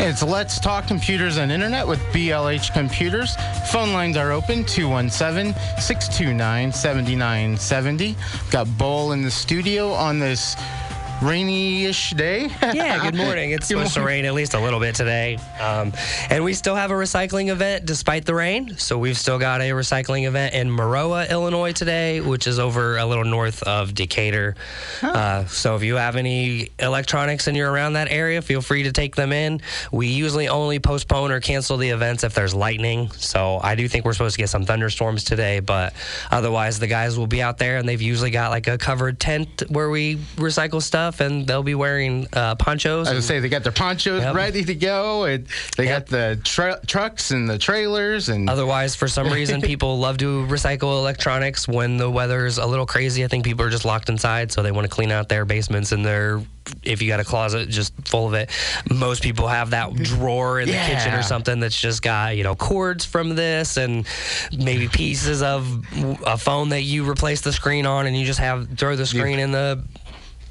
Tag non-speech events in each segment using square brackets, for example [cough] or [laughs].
It's Let's Talk Computers and Internet with BLH Computers. Phone lines are open 217 629 7970. Got Bull in the studio on this rainy-ish day. [laughs] yeah, good morning. It's Good supposed to rain at least a little bit today. Um, and we still have a recycling event despite the rain. So we've still got a recycling event in Maroa, Illinois today, which is over a little north of Decatur. Uh, so if you have any electronics and you're around that area, feel free to take them in. We usually only postpone or cancel the events if there's lightning. So I do think we're supposed to get some thunderstorms today, but otherwise the guys will be out there and they've usually got like a covered tent where we recycle stuff and they'll be wearing uh, ponchos. I was and- say they got their ponchos Yep. ready to go, and they Yep. got the tra- trucks and the trailers, and Otherwise, for some reason, [laughs] people love to recycle electronics when the weather's a little crazy. I think people are just locked inside, so they want to clean out their basements and their. If you got a closet just full of it, most people have that drawer in the kitchen or something that's just got you know cords from this and maybe pieces of a phone that you replace the screen on, and you just have throw the screen in the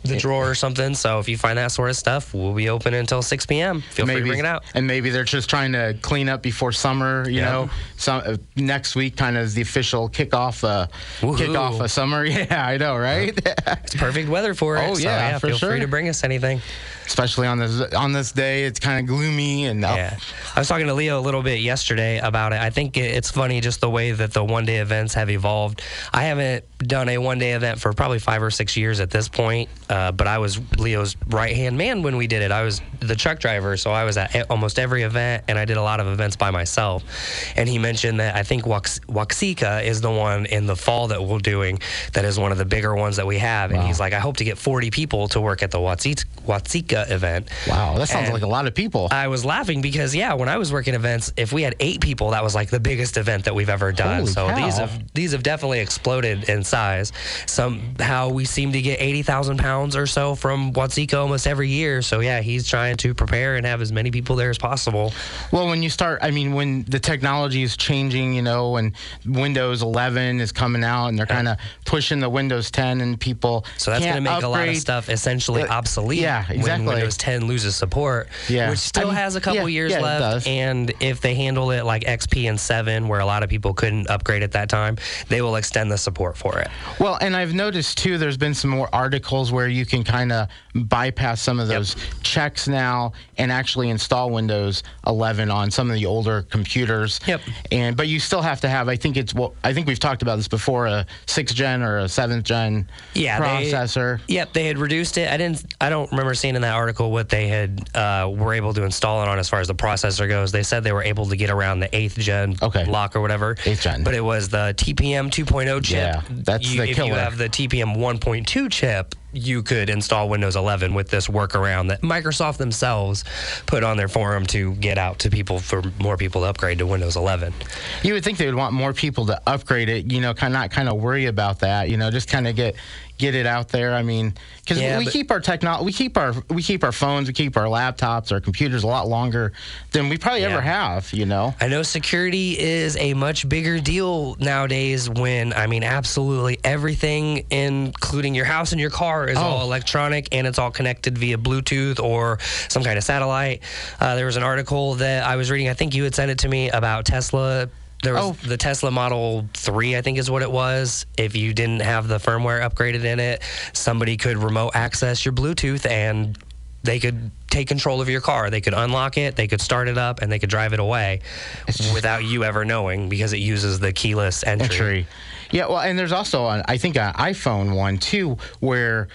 the drawer or something. So if you find that sort of stuff, we'll be open until 6 p.m. Feel free to bring it out. And maybe they're just trying to clean up before summer. You Yeah. know, some uh, next week kind of is the official kickoff. Uh, Woohoo. kickoff of summer. [laughs] Yeah, I know, right? It's perfect weather for it. Oh, so, yeah, for feel sure. free to bring us anything. Especially on this on this day, it's kind of gloomy and uh, Yeah. I was talking to Leo a little bit yesterday about it. I think it's funny just the way that the one day events have evolved. I haven't done a one day event for probably five or six years at this point, uh, but I was Leo's right hand man when we did it. I was the truck driver, so I was at almost every event and I did a lot of events by myself. And he mentioned that I think Wax- Waxika is the one in the fall that we're doing that is one of the bigger ones that we have. And he's like, I hope to get 40 people to work at the Watseka, Watseka event. wow, that sounds And- like a lot of people. I was laughing because yeah, when I was working events, if we had eight people, that was like the biggest event that we've ever done. Holy so these have these have definitely exploded in size. Somehow we seem to get eighty thousand pounds or so from Watseka almost every year. So yeah, he's trying to prepare and have as many people there as possible. Well, when you start, I mean, when the technology is changing, you know, and Windows 11 is coming out, and they're kind of pushing the Windows 10, and people So that's going to make a lot of stuff essentially obsolete. yeah, exactly. When Windows 10 loses support, Yeah. which still I mean, has a couple yeah, years yeah, left. And if they handle it like XP and 7, where a lot of people couldn't upgrade at that time, they will extend the support for it. Well, and I've noticed too, there's been some more articles where you can kind of bypass some of Yep. those checks now and actually install Windows 11 on some of the older computers. Yep. And but you still have to have. I think it's well. I think we've talked about this before. A sixth gen or a seventh gen yeah, processor. They, yep, they had reduced it. I didn't. I don't remember seeing in that article what they had uh, were able to install it on as far as the processor goes. They said they were able to get around the eighth gen Okay. lock or whatever. Eighth gen. but it was the TPM 2.0 chip. Yeah, that's You- the if you killer. have the TPM 1.2 chip. You could install Windows 11 with this workaround that Microsoft themselves put on their forum to get out to people for more people to upgrade to Windows 11. You would think they would want more people to upgrade it. You know, kind of not kind of worry about that. You know, just kind of get get it out there. I mean, because Yeah, we but- keep our technology, we keep our we keep our phones, we keep our laptops, our computers a lot longer than we probably Yeah. ever have. You know. I know security is a much bigger deal nowadays when, I mean, absolutely everything, including your house and your car, is all Oh. electronic and it's all connected via Bluetooth or some kind of satellite. Uh, there was an article that I was reading, I think you had sent it to me about Tesla. There was Oh. the Tesla Model 3, I think is what it was. If you didn't have the firmware upgraded in it, somebody could remote access your Bluetooth and they could take control of your car. They could unlock it, they could start it up, and they could drive it away without you ever knowing because it uses the keyless entry. Entry. Yeah, well, and there's also, an, I think, an iPhone one too, where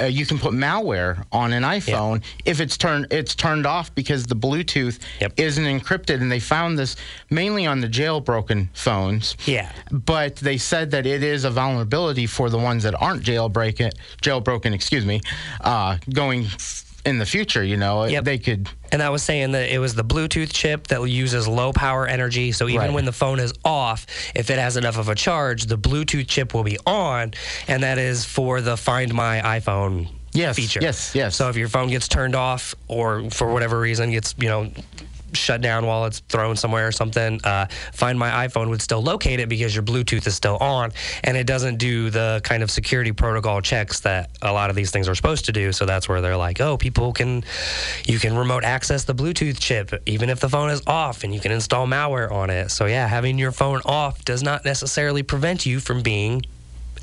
uh, you can put malware on an iPhone if it's turned it's turned off because the Bluetooth Yep. isn't encrypted, and they found this mainly on the jailbroken phones. Yeah. but they said that it is a vulnerability for the ones that aren't jailbreaking, jailbroken, excuse me, uh, going f- in the future. You know, Yep. they could. And I was saying that it was the Bluetooth chip that uses low power energy. So even Right. when the phone is off, if it has enough of a charge, the Bluetooth chip will be on, and that is for the Find My iPhone Yes, feature. yes, yes. So if your phone gets turned off or for whatever reason gets, you know, shut down while it's thrown somewhere or something, uh, Find My iPhone would still locate it because your Bluetooth is still on, and it doesn't do the kind of security protocol checks that a lot of these things are supposed to do. So that's where they're like, oh, people can, you can remote access the Bluetooth chip even if the phone is off, and you can install malware on it. So yeah, having your phone off does not necessarily prevent you from being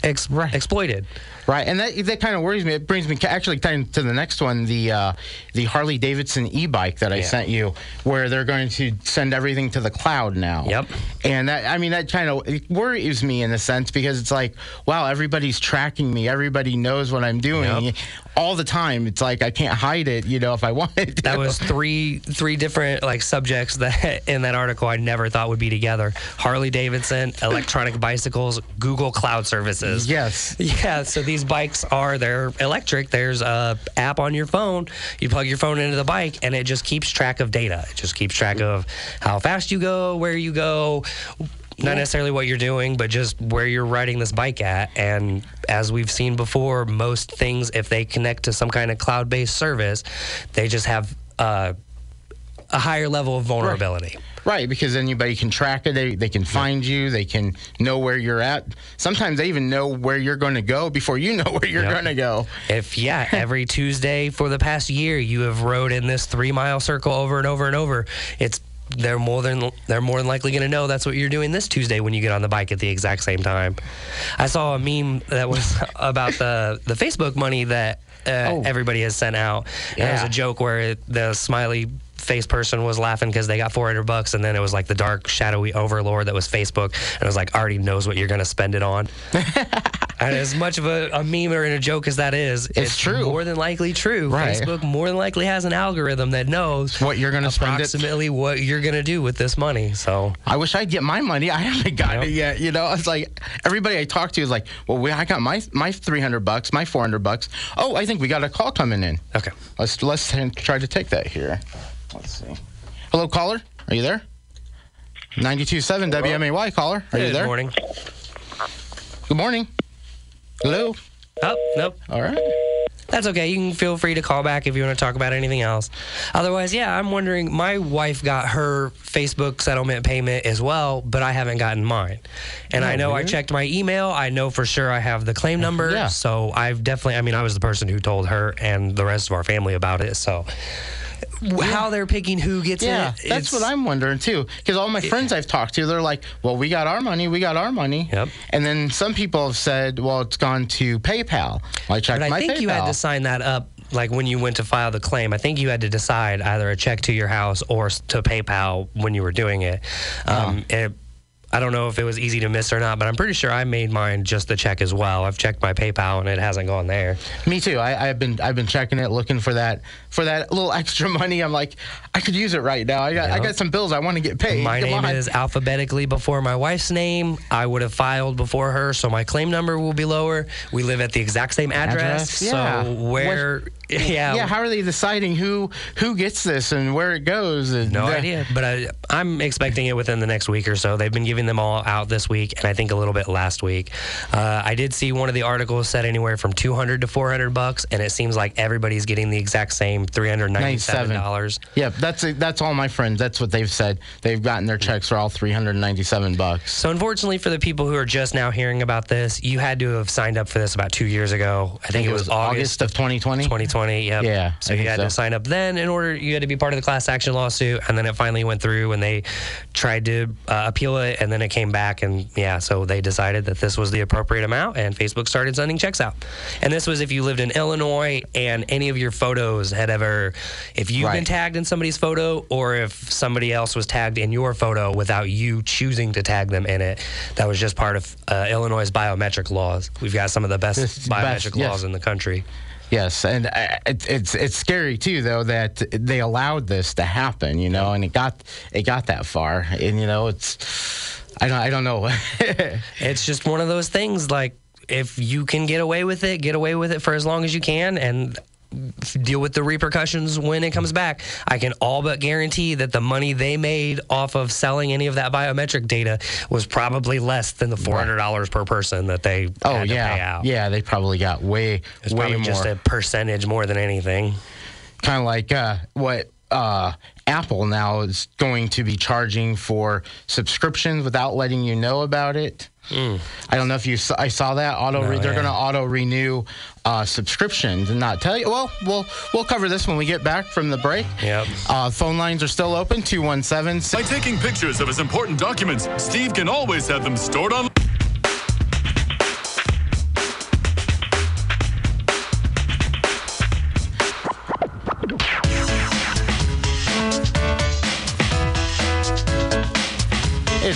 ex- Right. exploited. Right, and that that kind of worries me. It brings me actually kind of to the next one, the uh, the Harley Davidson e-bike that I Yeah. sent you, where they're going to send everything to the cloud now. Yep. And that I mean that kind of worries me in a sense because it's like, wow, everybody's tracking me. Everybody knows what I'm doing Yep. all the time. It's like I can't hide it, you know, if I [laughs] wanted to. That was three three different like subjects that [laughs] in that article I never thought would be together. Harley Davidson, electronic bicycles, Google Cloud Services. Yes. [laughs] Yeah, so these bikes are they're electric. There's a app on your phone. You plug your phone into the bike and it just keeps track of data. It just keeps track of how fast you go, where you go, not necessarily what you're doing, but just where you're riding this bike at. And as we've seen before, most things, if they connect to some kind of cloud based service, they just have uh, a higher level of vulnerability. Right, because anybody can track it. They, they can find you. They can know where you're at. Sometimes they even know where you're going to go before you [laughs] know where you're Yep. going to go. If, yeah, [laughs] every Tuesday for the past year, you have rode in this three mile circle over and over and over, it's they're more than they're more than likely going to know that's what you're doing this Tuesday when you get on the bike at the exact same time. I saw a meme that was [laughs] about the the Facebook money that uh, Oh. everybody has sent out. And it was a joke where it, the smiley face person was laughing because they got 400 bucks and then it was like the dark shadowy overlord that was facebook and it was like already knows what you're going to spend it on [laughs] and as much of a, a meme or in a joke as that is it's, true. more than likely true Right. facebook more than likely has an algorithm that knows What you're going to spend it. approximately what you're going to do with this money so I wish I'd get my money. [laughs] I haven't gotten Yep. it yet. You know, it's like everybody I talk to is like, well, we, I got my my 300 bucks, my 400 bucks. Oh, I think we got a call coming in. okay Let's let's try to take that here. Let's see. Hello, caller. Are you there? 92.7 WMAY caller. Are you there? good morning Good morning. Hello. oh nope All right. That's okay. You can feel free to call back if you want to talk about anything else. Otherwise, yeah, I'm wondering. My wife got her Facebook settlement payment as well, but I haven't gotten mine. And oh, I know I checked my email. I know for sure I have the claim uh-huh. number. Yeah. So I've definitely. I mean, I was the person who told her and the rest of our family about it. So how they're picking who gets Yeah, it. that's it's- what I'm wondering too. Because all my friends I've talked to, they're like, "Well, we got our money, we got our money." Yep. And then some people have said, "Well, it's gone to PayPal." Well, I checked But my I think PayPal. you had to sign that up like when you went to file the claim. I think you had to decide either a check to your house or to PayPal when you were doing it. Um, it I don't know if it was easy to miss or not, but I'm pretty sure I made mine just the check as well. I've checked my PayPal and it hasn't gone there. Me too. I, I've been I've been checking it, looking for that for that little [laughs] extra money. I'm like, I could use it right now. I got I got some bills I want to get paid. My Come name on. is alphabetically before my wife's name. I would have filed before her, so my claim number will be lower. We live at the exact same address, Address, yeah. so where, [laughs] yeah, yeah. How are they deciding who who gets this and where it goes? And No the- idea, but I, I'm expecting it within the next week or so. They've been giving them all out this week, and I think a little bit last week. Uh, I did see one of the articles said anywhere from 200 to 400 bucks, and it seems like everybody's getting the exact same 397 dollars. Yeah, that's that's all my friends. That's what they've said. They've gotten their checks for all 397 bucks. So unfortunately for the people who are just now hearing about this, you had to have signed up for this about two years ago. I think, it was August of 2020. 2020. Yep. Yeah, So you had so. to sign up then in order you had to be part of the class action lawsuit, and then it finally went through, and they tried to uh, appeal it, and then it came back, and yeah, so they decided that this was the appropriate amount, and Facebook started sending checks out. And this was if you lived in Illinois and any of your photos had ever, if you've been tagged in somebody's photo, or if somebody else was tagged in your photo without you choosing to tag them in it, that was just part of uh, Illinois' biometric laws. We've got some of the best [laughs] biometric best, yes. laws in the country. Yes, and uh, it, it's it's scary too, though, that they allowed this to happen. You know, and it got it got that far, and you know, it's I don't I don't know. [laughs] It's just one of those things like if you can get away with it, get away with it for as long as you can and deal with the repercussions when it comes back. I can all but guarantee that the money they made off of selling any of that biometric data was probably less than the four hundred dollars per person that they Oh had to pay yeah, out. yeah. They probably got way, It's way probably more. just a percentage more than anything. kind of like uh, what uh, Apple now is going to be charging for subscriptions without letting you know about it. I don't know if you saw, I saw that auto. No, they're yeah. going to auto renew uh, subscriptions and not tell you. Well, we'll we'll cover this when we get back from the break. Yep. Uh, phone lines are still open. Two one seven. By taking pictures of his important documents, Steve can always have them stored on.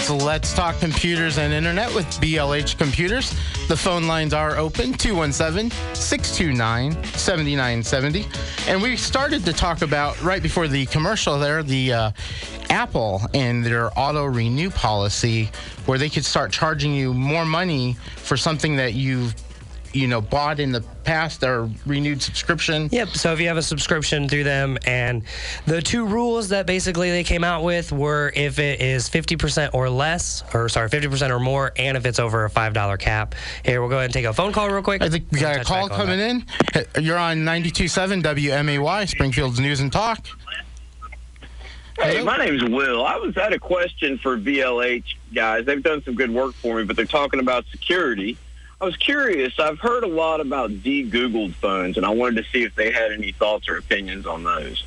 Let's Talk Computers and Internet with BLH Computers. The phone lines are open 217 629 7970. And we started to talk about, right before the commercial there, the uh, Apple and their auto renew policy, where they could start charging you more money for something that you've you know bought in the past or renewed subscription Yep. So if you have a subscription through them, and the two rules that basically they came out with were if it is 50% or less, or sorry, 50% or more, and if it's over a $5 cap. Here, we'll go ahead and take a phone call real quick. I think we got a call coming in. You're on 92.7 WMAY, Springfield's News and Talk. Hey, my name's Will. I was had a question for BLH guys. They've done some good work for me, but they're talking about security. I was curious. I've heard a lot about de-Googled phones, and I wanted to see if they had any thoughts or opinions on those.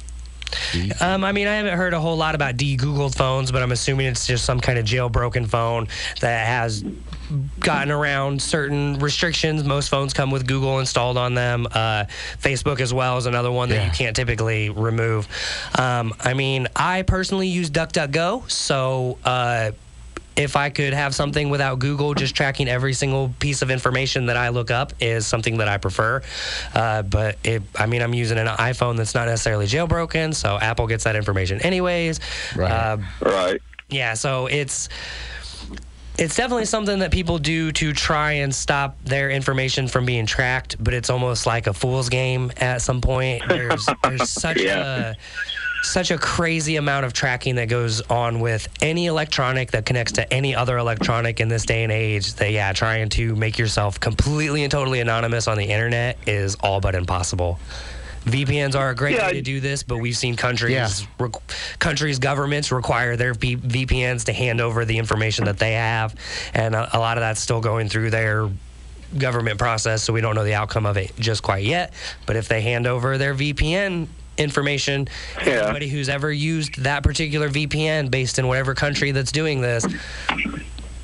Um, I mean, I haven't heard a whole lot about de-Googled phones, but I'm assuming it's just some kind of jailbroken phone that has gotten around certain restrictions. Most phones come with Google installed on them. Uh, Facebook as well is another one that Yeah. you can't typically remove. Um, I mean, I personally use DuckDuckGo, so. Uh, if I could have something without Google just tracking every single piece of information that I look up is something that I prefer. Uh, but it, I mean, I'm using an iPhone that's not necessarily jailbroken, so Apple gets that information anyways. Right. Uh, Right. yeah, so it's it's definitely something that people do to try and stop their information from being tracked, but it's almost like a fool's game at some point. There's there's [laughs] such Yeah. a such a crazy amount of tracking that goes on with any electronic that connects to any other electronic in this day and age that yeah trying to make yourself completely and totally anonymous on the internet is all but impossible VPNs are a great Yeah, way to do this, but we've seen countries, Yeah. requ- countries, governments require their v- VPNs to hand over the information that they have, and a, a lot of that's still going through their government process. So we don't know the outcome of it just quite yet. But if they hand over their VPN information, Yeah. anybody who's ever used that particular VPN based in whatever country that's doing this,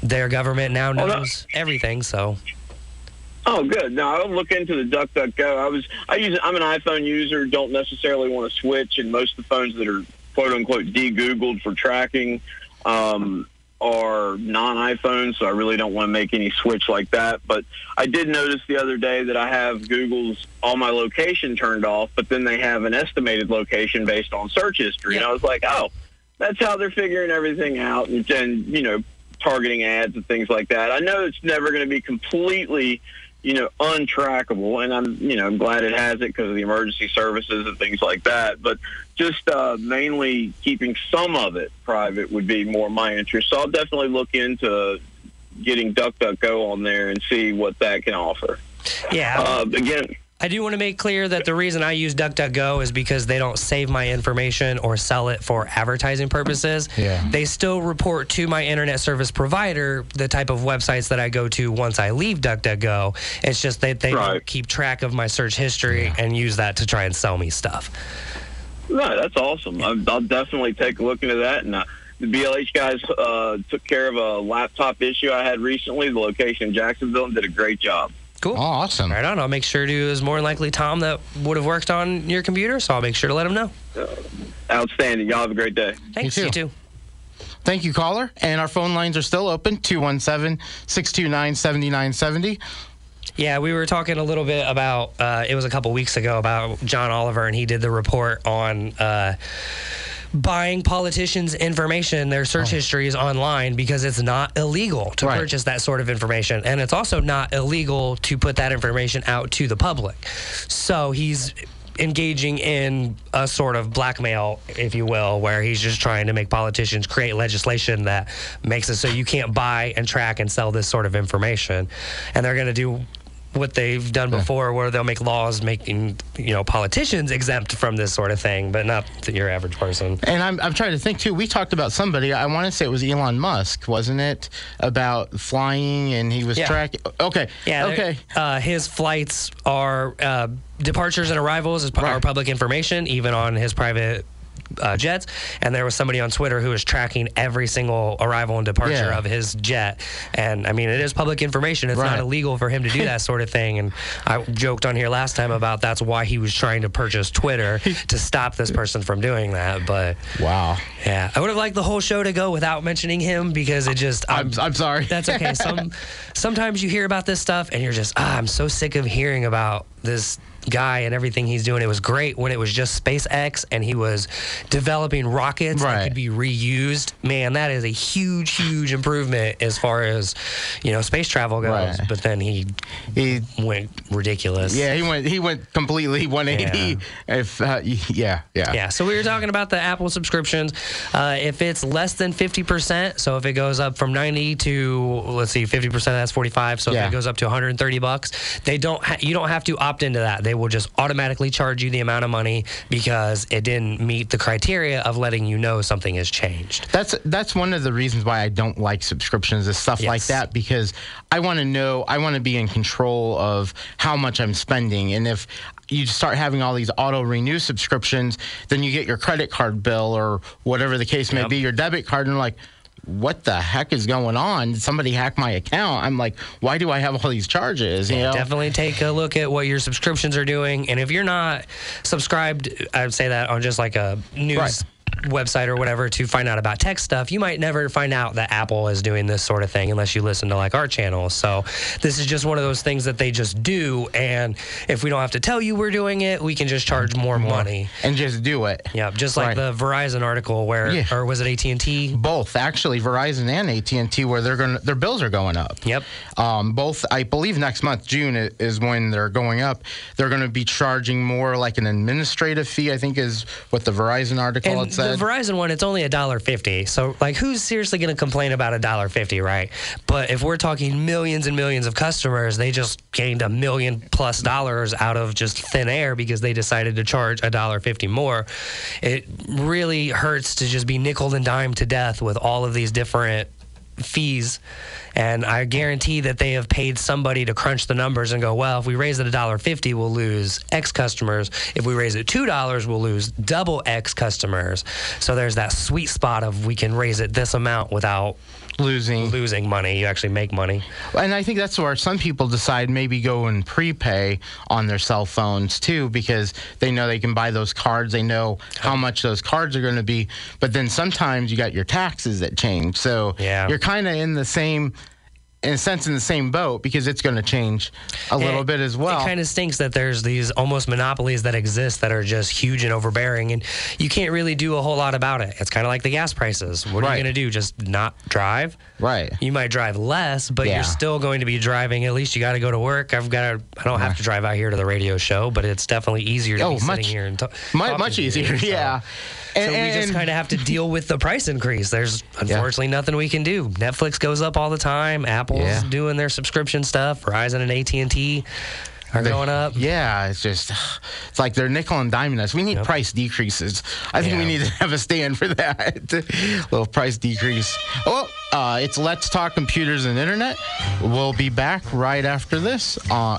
their government now knows everything. So Oh, good. Now I'll look into the DuckDuckGo. I was I use I'm an iPhone user. Don't necessarily want to switch, and most of the phones that are quote unquote de-Googled for tracking um, are non-iPhones, so I really don't want to make any switch like that. But I did notice the other day that I have Google's all my location turned off, but then they have an estimated location based on search history, and I was like, oh, that's how they're figuring everything out, and, and you know, targeting ads and things like that. I know it's never going to be completely you know, untrackable. And I'm, you know, I'm glad it has it because of the emergency services and things like that. But just uh, mainly keeping some of it private would be more my interest. So I'll definitely look into getting DuckDuckGo on there and see what that can offer. yeah, Uh, again, I do want to make clear that the reason I use DuckDuckGo is because they don't save my information or sell it for advertising purposes. Yeah. They still report to my internet service provider the type of websites that I go to once I leave DuckDuckGo. It's just that they don't Right. keep track of my search history and use that to try and sell me stuff. No, that's awesome. I'll, I'll definitely take a look into that. And uh, the BLH guys uh, took care of a laptop issue I had recently, the location in Jacksonville, and did a great job. Cool. Oh, awesome. Right on. I'll make sure to. It was more than likely Tom that would have worked on your computer, so I'll make sure to let him know. Outstanding. Y'all have a great day. Thanks. too. You too. Thank you, caller. And our phone lines are still open 217 629 7970. Yeah, we were talking a little bit about uh, it was a couple weeks ago about John Oliver, and he did the report on uh, buying politicians' information, their search histories online, because it's not illegal to Right. purchase that sort of information, and it's also not illegal to put that information out to the public. So he's engaging in a sort of blackmail, if you will, where he's just trying to make politicians create legislation that makes it so you can't buy and track and sell this sort of information. And they're going to do what they've done before, where they'll make laws making you know politicians exempt from this sort of thing, but not your average person. And I'm, I'm trying to think too. We talked about somebody. I want to say it was Elon Musk, wasn't it? About flying and he was Yeah. tracking. Okay. Yeah. Okay. Uh, his flights are uh, departures and arrivals is, Right. are public information, even on his private. Uh, jets, and there was somebody on Twitter who was tracking every single arrival and departure Yeah. of his jet. And I mean, it is public information. It's Right. not illegal for him to do that sort of thing. And I joked on here last time about that's why he was trying to purchase Twitter to stop this person from doing that. But Wow. yeah, I would have liked the whole show to go without mentioning him because it just I'm, I'm sorry. that's okay. [laughs] Some sometimes you hear about this stuff and you're just ah, I'm so sick of hearing about this guy and everything he's doing. It was great when it was just SpaceX and he was developing rockets Right. that could be reused. Man, that is a huge, huge improvement as far as you know space travel goes. Right. But then he he, went ridiculous. yeah, he went. He went completely 180. If uh, yeah, yeah, Yeah, so we were talking about the Apple subscriptions. Uh, if it's less than 50%, so if it goes up from 90 to let's see, 50% that's 45. So Yeah. if it goes up to 130 bucks, they don't ha- you don't have to opt into that. They will just automatically charge you the amount of money because it didn't meet the criteria of letting you know something has changed. That's that's one of the reasons why I don't like subscriptions is stuff like that because I want to know I want to be in control of how much I'm spending and if you start having all these auto renew subscriptions then you get your credit card bill or whatever the case may Yep. be your debit card and like what the heck is going on? Did somebody hack my account? I'm like, why do I have all these charges? You know? Definitely take a look at what your subscriptions are doing. And if you're not subscribed, I would say that on just like a news Right. Website or whatever to find out about tech stuff, you might never find out that Apple is doing this sort of thing unless you listen to like our channel. So this is just one of those things that they just do. And if we don't have to tell you we're doing it, we can just charge more money. and just do it. Yeah, just like Right. the Verizon article where, Yeah. or was it AT and T? Both actually, Verizon and AT and T, where they're going, their bills are going up. Yep. Um, both, I believe, next month, June is when they're going up. They're going to be charging more, like an administrative fee. I think is what the Verizon article And had the. Verizon one, it's only a dollar fifty. So, like, who's seriously going to complain about a dollar fifty, right? But if we're talking millions and millions of customers, they just gained a million plus dollars out of just thin air because they decided to charge a dollar fifty more. It really hurts to just be nickel and dime to death with all of these different fees. And i guarantee that they have paid somebody to crunch the numbers and go well if we raise it a dollar fifty we'll lose x customers. If we raise it two dollars we'll lose double x customers. So there's that sweet spot of we can raise it this amount without losing. losing money you actually make money And I think that's where some people decide maybe go and prepay on their cell phones too, because they know they can buy those cards. They know how much those cards are going to be. But then sometimes you got your taxes that change. So Yeah. you're kind of in the same, in a sense, in the same boat because it's going to change a little bit as well. It kind of stinks that there's these almost monopolies that exist that are just huge and overbearing, and you can't really do a whole lot about it. It's kind of like the gas prices. What are you going to do? Just not drive? Right. You might drive less, but Yeah. you're still going to be driving. At least you got to go to work. I've got to. I don't have to drive out here to the radio show, but it's definitely easier to Oh, be much- sitting here and ta- Mu- talking much to you, easier, so- yeah. So we just kind of have to deal with the price increase. There's unfortunately nothing we can do. Netflix goes up all the time. Apple's Yeah. doing their subscription stuff. Verizon and AT and T are They- going up. Yeah, it's just, it's like they're nickel and diming us. We need price decreases. I think we need to have a stand for that. [laughs] little price decrease. Oh, uh, it's Let's Talk Computers and Internet. We'll be back right after this. Uh,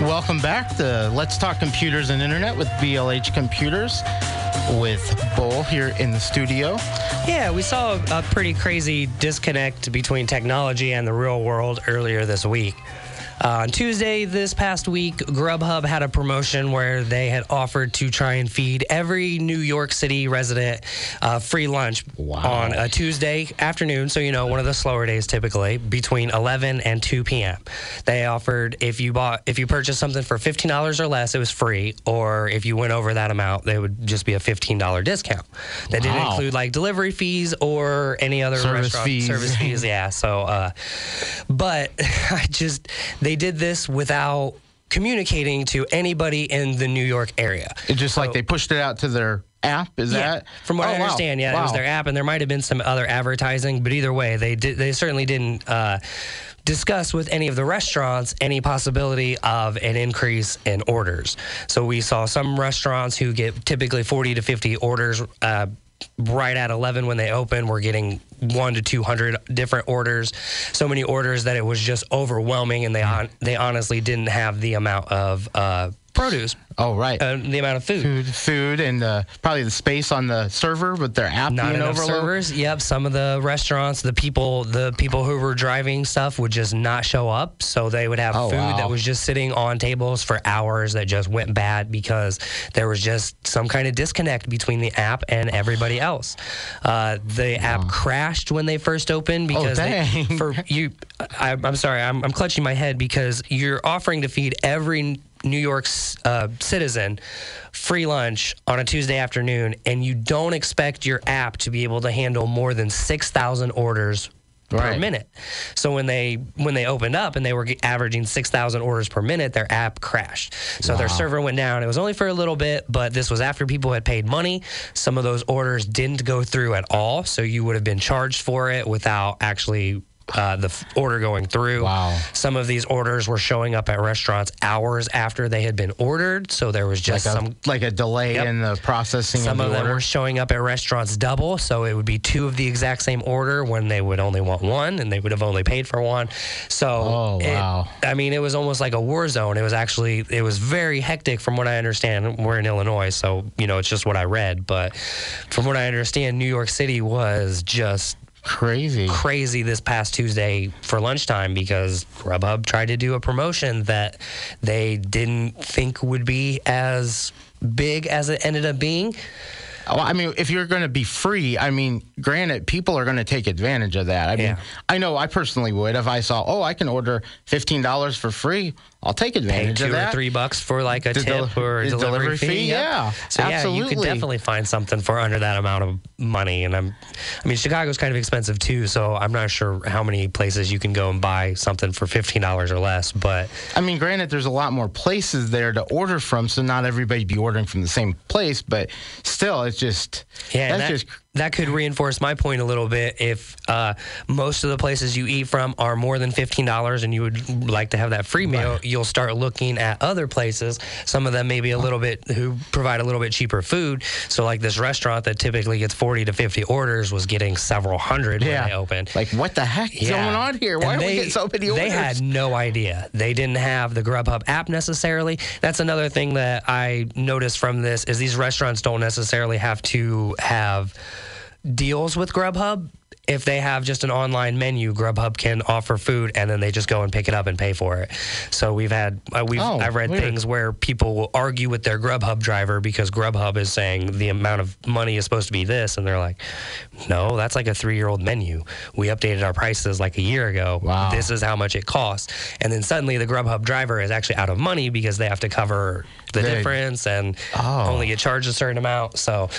Welcome back to Let's Talk Computers and Internet with BLH Computers with Bull here in the studio. Yeah, we saw a, pretty crazy disconnect between technology and the real world earlier this week. Uh, on Tuesday this past week, Grubhub had a promotion where they had offered to try and feed every New York City resident uh, free lunch Wow. on a Tuesday afternoon. So, you know, one of the slower days typically between 11 and 2 p.m. They offered if you bought, if you purchased something for $15 or less, it was free. Or if you went over that amount, they would just be a $15 discount. That didn't include like delivery fees or any other Service restaurant fees. service fees. [laughs] Yeah. So, uh, but [laughs] I just, they did this without communicating to anybody in the New York area. It's just like they pushed it out to their app. Is Yeah, that from what Oh, I wow. understand, yeah, it was their app, and there might have been some other advertising. But either way, they did. They certainly didn't uh, discuss with any of the restaurants any possibility of an increase in orders. So we saw some restaurants who get typically forty to fifty orders. Uh, Right at 11 when they open, we're getting one to 200 different orders. So many orders that it was just overwhelming, and they on, they honestly didn't have the amount of uh, produce, Oh, right. uh, the amount of food, food, and uh, probably the space on the server with their app not being enough servers. Yep, some of the restaurants, the people, the people who were driving stuff would just not show up, so they would have Oh, food wow. that was just sitting on tables for hours that just went bad because there was just some kind of disconnect between the app and everybody else. Uh, the app crashed when they first opened because Oh, dang. for you, I, I'm sorry, I'm, I'm clutching my head because you're offering to feed every New York's uh, citizen free lunch on a Tuesday afternoon, and you don't expect your app to be able to handle more than six thousand orders per minute. So when they when they opened up and they were averaging six thousand orders per minute, their app crashed. So their server went down. It was only for a little bit, but this was after people had paid money. Some of those orders didn't go through at all, so you would have been charged for it without actually. Uh, the order going through. Wow. Some of these orders were showing up at restaurants hours after they had been ordered, so there was Like just a, some like a delay Yep. in the processing some of of them order. were showing up at restaurants double, so it would be two of the exact same order when they would only want one, and they would have only paid for one. So, Oh, it- wow. I mean, it was almost like a war zone. It was actually it was very hectic, from what I understand. We're in Illinois, so you know it's just what I read. But from what I understand, New York City was just Crazy. crazy this past Tuesday for lunchtime because Grubhub tried to do a promotion that they didn't think would be as big as it ended up being. Well, I mean, if you're going to be free, I mean, granted, people are going to take advantage of that. I mean, I know I personally would if I saw, oh, I can order fifteen dollars for free. I'll take pay advantage two of that. or three bucks for like a The tip del- or a delivery, delivery fee. fee, Yep. yeah, So yeah, you could definitely find something for under that amount of money. And I'm, I mean, Chicago's kind of expensive too, so I'm not sure how many places you can go and buy something for fifteen dollars or less. But I mean, granted, there's a lot more places there to order from, so not everybody be ordering from the same place. But still, it's just yeah, that's that, just that could reinforce my point a little bit. If uh, most of the places you eat from are more than fifteen dollars, and you would like to have that free meal, you'll start looking at other places. Some of them maybe a little bit who provide a little bit cheaper food. So like this restaurant that typically gets forty to fifty orders was getting several hundred when they opened. Like, what the heck is Yeah. going on here? And Why are we getting so many orders? They had no idea. They didn't have the Grubhub app necessarily. That's another thing that I noticed from this is these restaurants don't necessarily have to have deals with Grubhub. If they have just an online menu, Grubhub can offer food, and then they just go and pick it up and pay for it. So we've had uh, we've Oh, I've read weird. things where people will argue with their Grubhub driver because Grubhub is saying the amount of money is supposed to be this, and they're like, "No, that's like a three-year-old menu. We updated our prices like a year ago. Wow. This is how much it costs." And then suddenly the Grubhub driver is actually out of money because they have to cover the difference and Oh. only get charged a certain amount. So.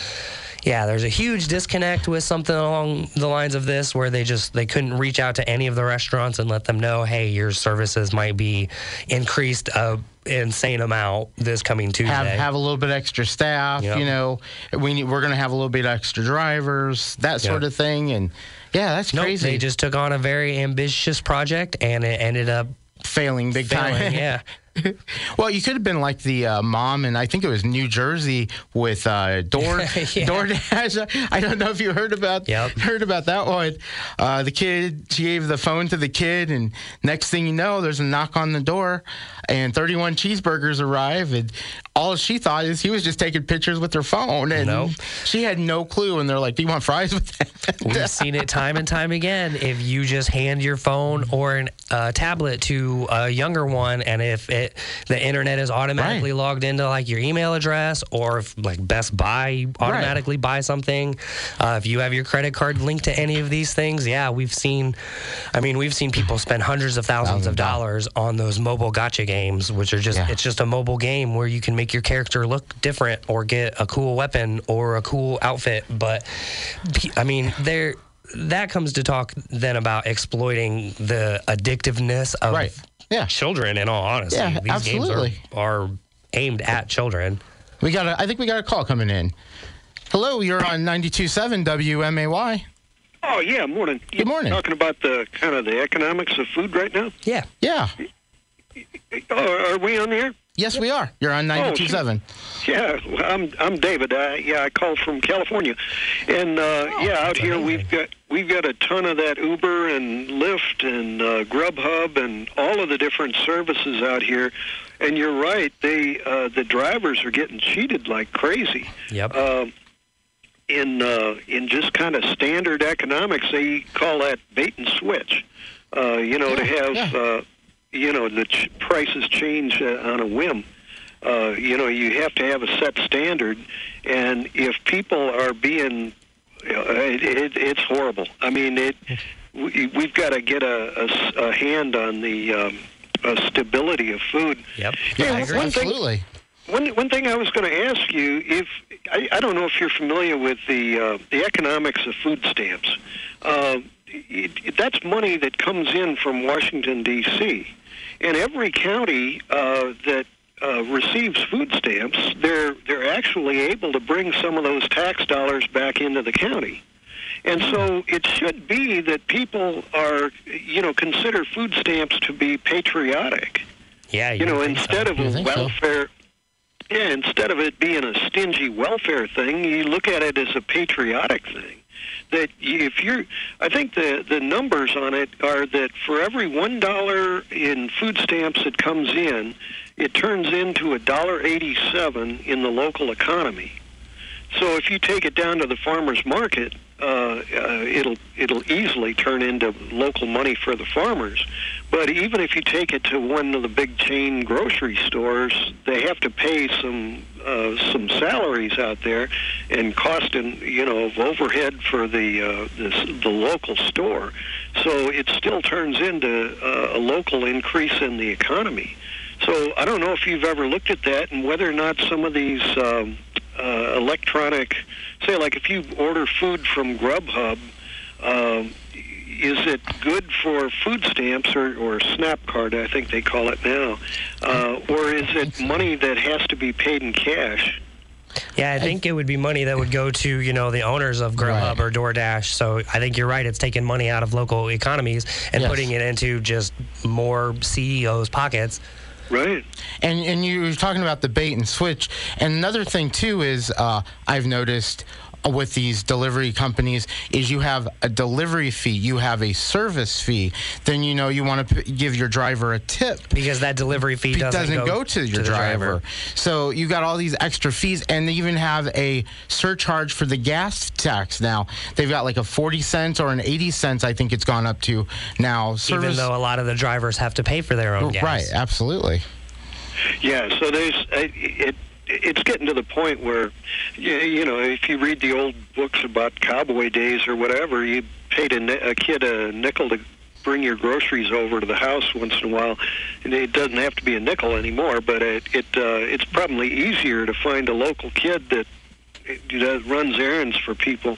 Yeah, there's a huge disconnect with something along the lines of this where they just they couldn't reach out to any of the restaurants and let them know, hey, your services might be increased a insane amount this coming Tuesday. have have a little bit extra staff. Yep. You know, we need, we're going to have a little bit extra drivers, that sort Yeah. of thing. And yeah, that's Nope, crazy. they just took on a very ambitious project and it ended up failing big failing. time. yeah. [laughs] [laughs] well, you could have been like the uh, mom, and I think it was New Jersey with uh, Door [laughs] Yeah. DoorDash. [laughs] I don't know if you heard about Yep. heard about that one. Uh, the kid, she gave the phone to the kid, and next thing you know, there's a knock on the door, and 31 cheeseburgers arrive, and all she thought is he was just taking pictures with her phone, and Nope. she had no clue. And they're like, "Do you want fries with that?" We've seen it time and time again. If you just hand your phone or an a tablet to a younger one, and if it the internet is automatically Right. logged into like your email address, or if like Best Buy automatically buy something, uh, if you have your credit card linked to any of these things, yeah, we've seen. I mean, we've seen people spend hundreds of thousands of dollars on those mobile gacha games, which are just Yeah. it's just a mobile game where you can make your character look different or get a cool weapon or a cool outfit. But I mean, there that comes to talk then about exploiting the addictiveness of Right. Yeah. children. In all honesty, Yeah, these absolutely. games are, are aimed at children. We got a, I think we got a call coming in. Hello, you're on 92.7 WMAY. Oh yeah, morning. Good morning. Talking about the kind of the economics of food right now. Yeah, Yeah. Oh, are we on the air? Yes, we are. You're on 92.7. Yeah, I'm I'm David. I, yeah, I called from California, and uh, yeah, out here we've got we've got a ton of that Uber and Lyft and uh, Grubhub and all of the different services out here. And you're right, they uh, the drivers are getting cheated like crazy. Yep. Um, in uh, in just kind of standard economics, they call that bait and switch. Uh, you know, to have yeah. uh, you know the ch- prices change uh, on a whim. Uh, you know, you have to have a set standard, and if people are being, uh, it, it, it's horrible. I mean, it. We, we've got to get a a hand on the um, uh, stability of food. yep. Yeah, I agree. one thing- absolutely. One one thing I was going to ask you if I, I don't know if you're familiar with the uh, the economics of food stamps. Uh, it, it, that's money that comes in from Washington D.C. and every county uh, that uh, receives food stamps, they're they're actually able to bring some of those tax dollars back into the county. And so it should be that people are, you know, consider food stamps to be patriotic Yeah, you know, would think so. instead of You a think so? welfare, yeah, instead of it being a stingy welfare thing, you look at it as a patriotic thing. That if you're, I think the the numbers on it are that for every one dollar in food stamps that comes in, it turns into a dollar eighty-seven in the local economy. So if you take it down to the farmers market, uh, uh, it'll it'll easily turn into local money for the farmers. But even if you take it to one of the big chain grocery stores, they have to pay some uh, some salaries out there and cost and you know of overhead for the uh, the, the local store. So it still turns into uh, a local increase in the economy. So I don't know if you've ever looked at that and whether or not some of these um, uh, electronic, say like if you order food from Grubhub, um, is it good for food stamps or, or SNAP card, I think they call it now, uh, or is it money that has to be paid in cash? Yeah, I think it would be money that would go to you know the owners of Grubhub Right. or DoorDash. So I think you're right. It's taking money out of local economies and Yes. putting it into just more CEOs' pockets. Right. And and you were talking about the bait and switch. And another thing too is uh, I've noticed with these delivery companies is you have a delivery fee, you have a service fee. Then you know you want to p- give your driver a tip. Because that delivery fee doesn't, doesn't go, to your the driver. So you got all these extra fees, and they even have a surcharge for the gas tax now. They've got like a 40 cents or an 80 cents, I think it's gone up to now. Even though a lot of the drivers have to pay for their own gas. Right, absolutely. Yeah, so there's uh, it. It's getting to the point where, you, know, if you read the old books about cowboy days or whatever, you paid a, a kid a nickel to bring your groceries over to the house once in a while. And it doesn't have to be a nickel anymore, but it, it uh, it's probably easier to find a local kid that that runs errands for people.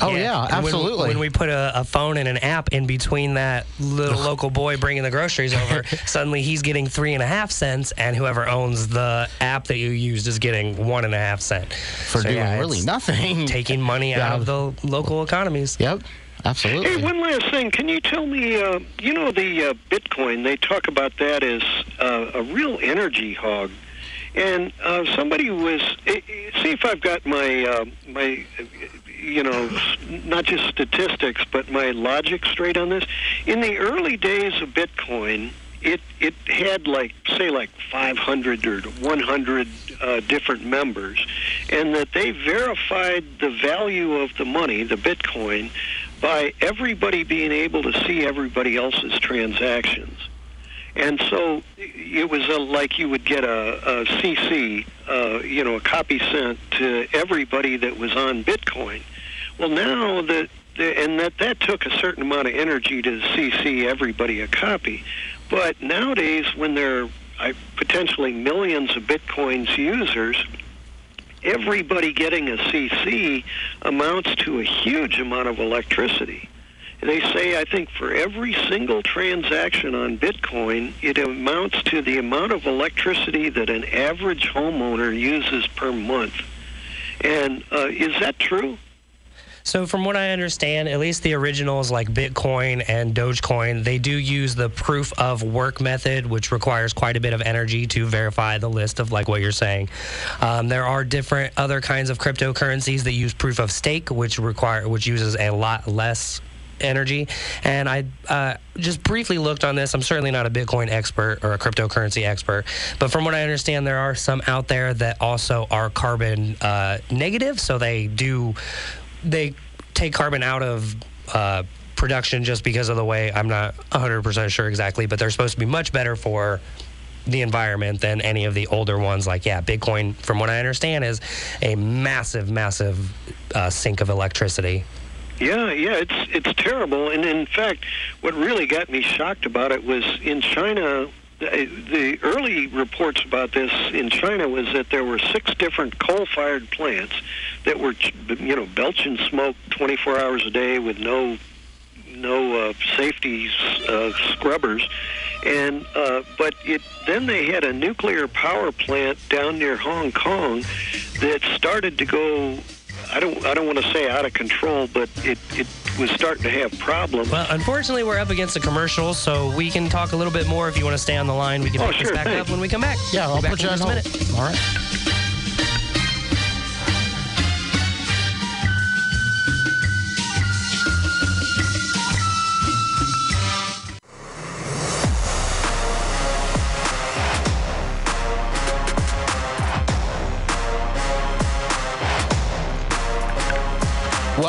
Oh yeah, And when- absolutely. When, we put a, a phone and an app in between that little local boy bringing the groceries over, [laughs] suddenly he's getting three and a half cents, and whoever owns the app that you used is getting one and a half cent for So, doing yeah, really nothing. [laughs] Taking money Yeah. out of the local economies. Yep, absolutely. Hey, one last thing. Can you tell me, uh, you know, the uh, Bitcoin, they talk about that as uh, a real energy hog. And uh, somebody was, eh, eh, see if I've got my, uh, my, you know, not just statistics, but my logic straight on this. In the early days of Bitcoin, it, it had like, say, like 500 or 100 uh, different members, and that they verified the value of the money, the Bitcoin, by everybody being able to see everybody else's transactions. And so it was a, like you would get a, a CC, uh, you know, a copy sent to everybody that was on Bitcoin. Well, now that and that that took a certain amount of energy to CC everybody a copy. But nowadays, when there are potentially millions of Bitcoin's users, everybody getting a CC amounts to a huge amount of electricity. They say, I think, for every single transaction on Bitcoin, it amounts to the amount of electricity that an average homeowner uses per month. And uh, is that true? So, from what I understand, at least the originals like Bitcoin and Dogecoin, they do use the proof of work method, which requires quite a bit of energy to verify the list of like what you're saying. Um, there are different other kinds of cryptocurrencies that use proof of stake, which require which uses a lot less energy. And I uh, just briefly looked on this. I'm certainly not a Bitcoin expert or a cryptocurrency expert, but from what I understand, there are some out there that also are carbon uh, negative. So they do they take carbon out of uh, production just because of the way I'm not 100% sure exactly, but they're supposed to be much better for the environment than any of the older ones. Like, yeah, Bitcoin, from what I understand, is a massive, massive uh, sink of electricity. Yeah, yeah, it's it's terrible. And in fact, what really got me shocked about it was in China the early reports about this in China was that there were six different coal-fired plants that were, you know, belching smoke 24 hours a day with no no uh, safety uh, scrubbers, and uh, but it then they had a nuclear power plant down near Hong Kong that started to go I don't I don't want to say out of control, but it, it was starting to have problems. Well, unfortunately, we're up against a commercial, so we can talk a little bit more if you want to stay on the line. We can oh, pick sure, this back thanks. up when we come back. Yeah, I'll back put you in on just a hold. minute. All right.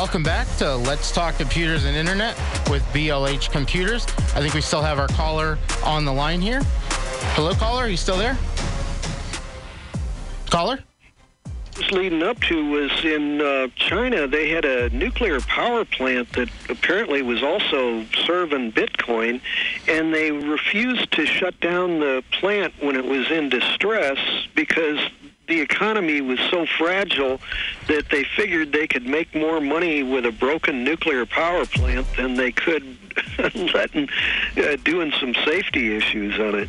Welcome back to Let's Talk Computers and Internet with BLH Computers. I think we still have our caller on the line here. Hello, caller. Are you still there? Caller? was leading up to was in uh, China. They had a nuclear power plant that apparently was also serving Bitcoin, and they refused to shut down the plant when it was in distress because the economy was so fragile that they figured they could make more money with a broken nuclear power plant than they could [laughs] letting uh, doing some safety issues on it.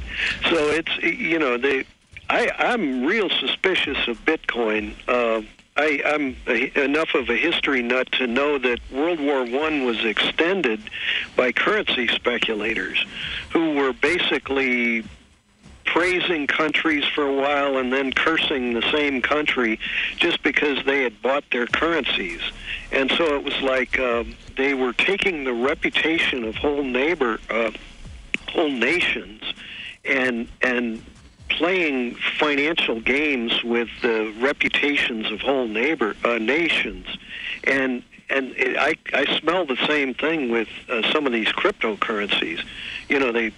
So it's you know they I, I'm real suspicious of Bitcoin. Uh, I, I'm a, enough of a history nut to know that World War One was extended by currency speculators, who were basically praising countries for a while and then cursing the same country just because they had bought their currencies. And so it was like um, they were taking the reputation of whole neighbor, uh, whole nations, and and playing financial games with the reputations of whole neighbor uh, nations, and and it, I I smell the same thing with uh, some of these cryptocurrencies. You know, they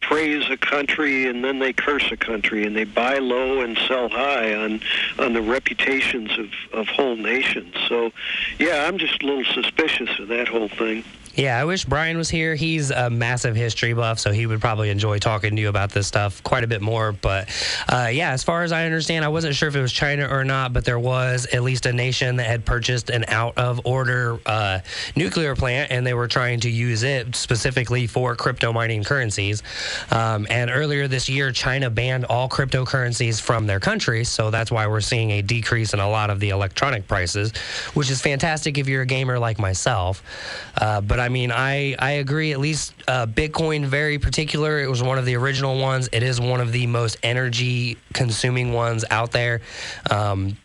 praise a country and then they curse a country and they buy low and sell high on on the reputations of of whole nations. So, yeah, I'm just a little suspicious of that whole thing. Yeah, I wish Brian was here. He's a massive history buff, so he would probably enjoy talking to you about this stuff quite a bit more. But uh, yeah, as far as I understand, I wasn't sure if it was China or not, but there was at least a nation that had purchased an out of order uh, nuclear plant, and they were trying to use it specifically for crypto mining currencies. Um, and earlier this year, China banned all cryptocurrencies from their country, so that's why we're seeing a decrease in a lot of the electronic prices, which is fantastic if you're a gamer like myself. Uh, but I mean, I, I agree. At least uh, Bitcoin, very particular. It was one of the original ones. It is one of the most energy consuming ones out there. Um,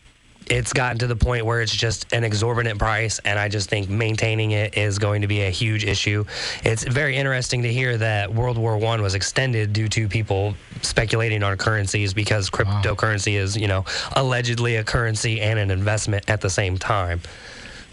it's gotten to the point where it's just an exorbitant price, and I just think maintaining it is going to be a huge issue. It's very interesting to hear that World War One was extended due to people speculating on currencies because cryptocurrency is, you know, allegedly a currency and an investment at the same time.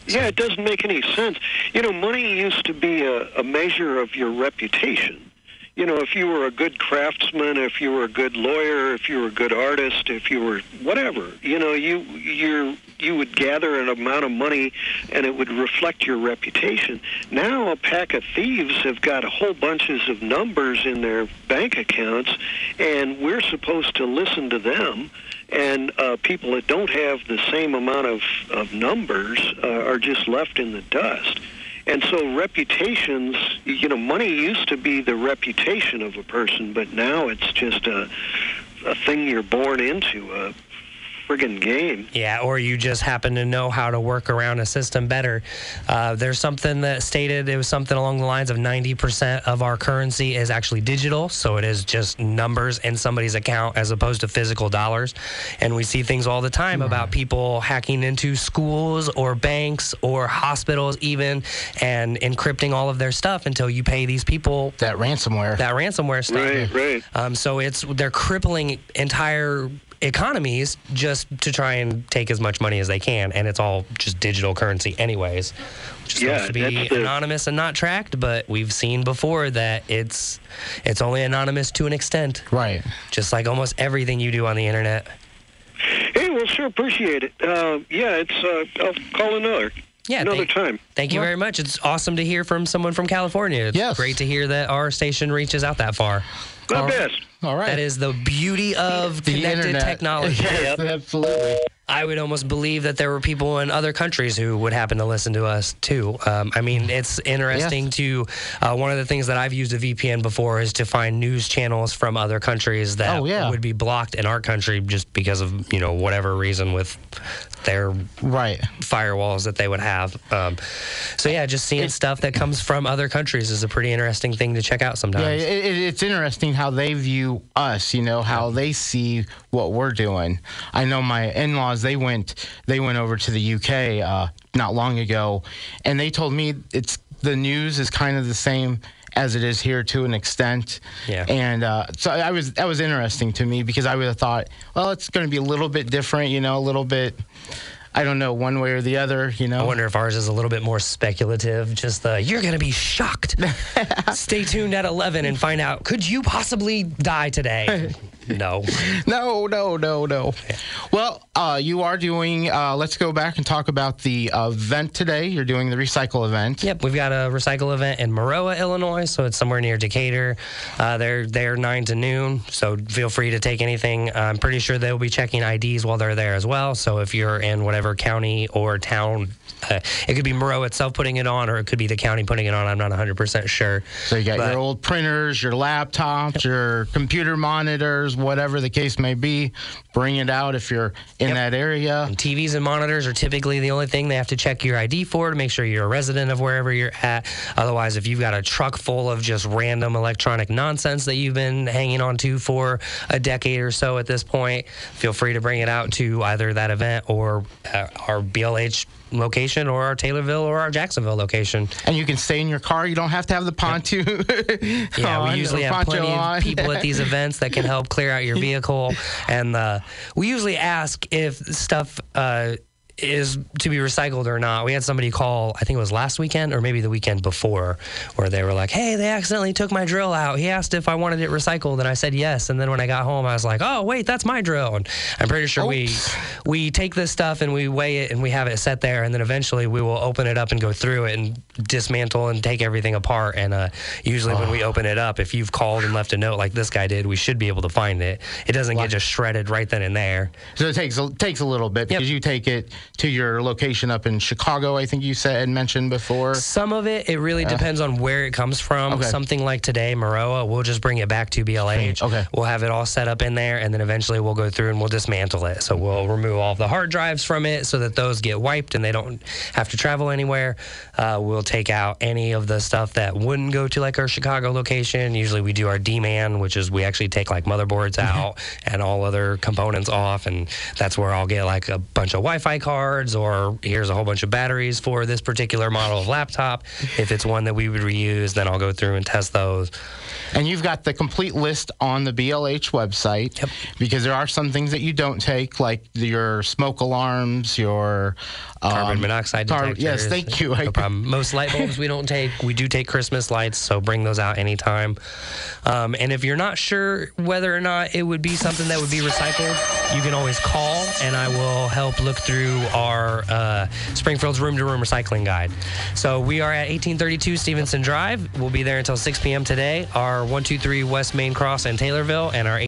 Yeah, it doesn't make any sense. You know, money used to be a, a measure of your reputation. You know, if you were a good craftsman, if you were a good lawyer, if you were a good artist, if you were whatever, you know, you you you would gather an amount of money, and it would reflect your reputation. Now, a pack of thieves have got whole bunches of numbers in their bank accounts, and we're supposed to listen to them and uh, people that don't have the same amount of, of numbers uh, are just left in the dust. And so reputations, you know, money used to be the reputation of a person, but now it's just a, a thing you're born into, a friggin' game. Yeah, or you just happen to know how to work around a system better. Uh, there's something that stated it was something along the lines of 90% of our currency is actually digital, so it is just numbers in somebody's account as opposed to physical dollars. And we see things all the time about people hacking into schools or banks or hospitals, even, and encrypting all of their stuff until you pay these people That ransomware. that ransomware stuff. Right, right. Um, so it's they're crippling entire economies just to try and take as much money as they can, and it's all just digital currency, anyways. Which is Yeah, supposed to be that's the- anonymous and not tracked, but we've seen before that it's it's only anonymous to an extent, right. just like almost everything you do on the internet. Hey, well, sure, appreciate it. Uh, yeah, it's. Uh, I'll call another. Yeah, another thank- time. Thank you very much. It's awesome to hear from someone from California. It's Yes. great to hear that our station reaches out that far. Not All bad. All right. That is the beauty of the connected internet. technology. [laughs] Yes, absolutely. I would almost believe that there were people in other countries who would happen to listen to us too. Um, I mean, it's interesting Yes. to. Uh, one of the things that I've used a VPN before is to find news channels from other countries that Oh, yeah. would be blocked in our country just because of you know whatever reason with their Right. firewalls that they would have. Um, so yeah, just seeing stuff that comes from other countries is a pretty interesting thing to check out Yeah, sometimes. it, it, it's interesting how they view us. You know how they see what we're doing. I know my in-laws. They went. They went over to the UK uh, not long ago, and they told me it's the news is kind of the same as it is here to an extent. Yeah. And uh, so I was that was interesting to me because I would have thought, well, it's going to be a little bit different. You know, a little bit. I don't know, one way or the other. You know. I wonder if ours is a little bit more speculative. Just the you're going to be shocked. [laughs] Stay tuned at 11 and find out. Could you possibly die today? [laughs] no. No, no, no, no. Well, uh, you are doing. Uh, let's go back and talk about the event today. You're doing the recycle event. Yep, we've got a recycle event in Maroa, Illinois, so it's somewhere near Decatur. Uh, they're they're nine to noon, so feel free to take anything. I'm pretty sure they'll be checking IDs while they're there as well. So if you're in whatever county or town, uh, it could be Maroa itself putting it on, or it could be the county putting it on. I'm not 100% sure. So you got But- your old printers, your laptops, your computer monitors, whatever the case may be. Bring it out if you're in Yep. that area. And TVs and monitors are typically the only thing they have to check your ID for to make sure you're a resident of wherever you're at. Otherwise, if you've got a truck full of just random electronic nonsense that you've been hanging on to for a decade or so at this point, feel free to bring it out to either that event or our BLH location or our Taylorville or our Jacksonville location. And you can stay in your car. You don't have to have the pontoon. [laughs] Yeah, on we usually have plenty on. of people at these [laughs] events that can help clear out your vehicle, and uh, we usually ask if stuff. Uh, is to be recycled or not. We had somebody call, I think it was last weekend or maybe the weekend before, where they were like, Hey, they accidentally took my drill out. He asked if I wanted it recycled, and I said yes. And then when I got home, I was like, Oh, wait, that's my drill. And I'm pretty sure we we take this stuff and we weigh it and we have it set there, and then eventually we will open it up and go through it and dismantle and take everything apart. And uh, usually when we open it up, if you've called and left a note like this guy did, we should be able to find it. It doesn't get just shredded right then and there. So it takes a, takes a little bit Yep. because you take it to your location up in Chicago. I think you said and mentioned before. Some of it, it really depends on where it comes from. Okay. Something like today, Maroa, we'll just bring it back to BLH. Okay. We'll have it all set up in there, and then eventually we'll go through and we'll dismantle it. So we'll remove all the hard drives from it so that those get wiped and they don't have to travel anywhere. Uh, we'll take out any of the stuff that wouldn't go to like our Chicago location. Usually we do our D-man, which is we actually take like motherboards mm-hmm. out and all other components off, and that's where I'll get like a bunch of Wi-Fi cards cards, or here's a whole bunch of batteries for this particular model of laptop. If it's one that we would reuse, then I'll go through and test those. And you've got the complete list on the BLH website Yep. because there are some things that you don't take, like your smoke alarms, your Carbon um, monoxide detectors. yes, thank you. I- No problem. Most light bulbs we don't take. We do take Christmas lights, so bring those out anytime. Um, and if you're not sure whether or not it would be something that would be recycled, you can always call, and I will help look through our uh, Springfield's room to room recycling guide. So we are at 1832 Stevenson Drive. We'll be there until 6 p.m. today. Our 123 West Main Cross and Taylorville, and our